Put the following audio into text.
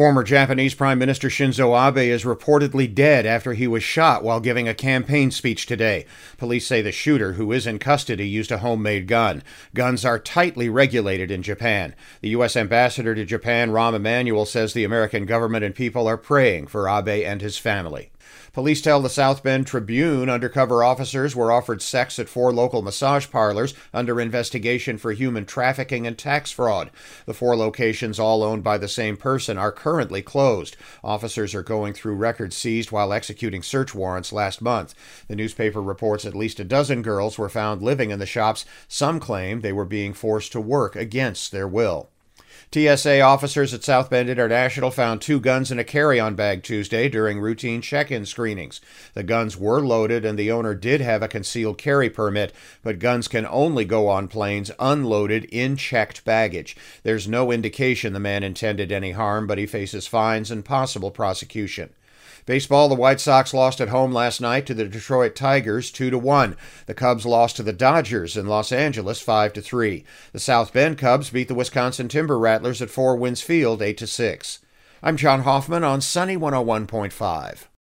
Former Japanese Prime Minister Shinzo Abe is reportedly dead after he was shot while giving a campaign speech today. Police say the shooter, who is in custody, used a homemade gun. Guns are tightly regulated in Japan. The U.S. ambassador to Japan, Rahm Emanuel, says the American government and people are praying for Abe and his family. Police tell the South Bend Tribune undercover officers were offered sex at four local massage parlors under investigation for human trafficking and tax fraud. The four locations, all owned by the same person, are currently closed. Officers are going through records seized while executing search warrants last month. The newspaper reports at least a dozen girls were found living in the shops. Some claim they were being forced to work against their will. TSA officers at South Bend International found two guns in a carry on bag Tuesday during routine check in screenings. The guns were loaded and the owner did have a concealed carry permit, but guns can only go on planes unloaded in checked baggage. There's no indication the man intended any harm, but he faces fines and possible prosecution. Baseball, the White Sox lost at home last night to the Detroit Tigers 2 to 1. The Cubs lost to the Dodgers in Los Angeles 5 to 3. The South Bend Cubs beat the Wisconsin Timber Rattlers at Four Winds Field 8 to 6. I'm John Hoffman on Sunny 101.5.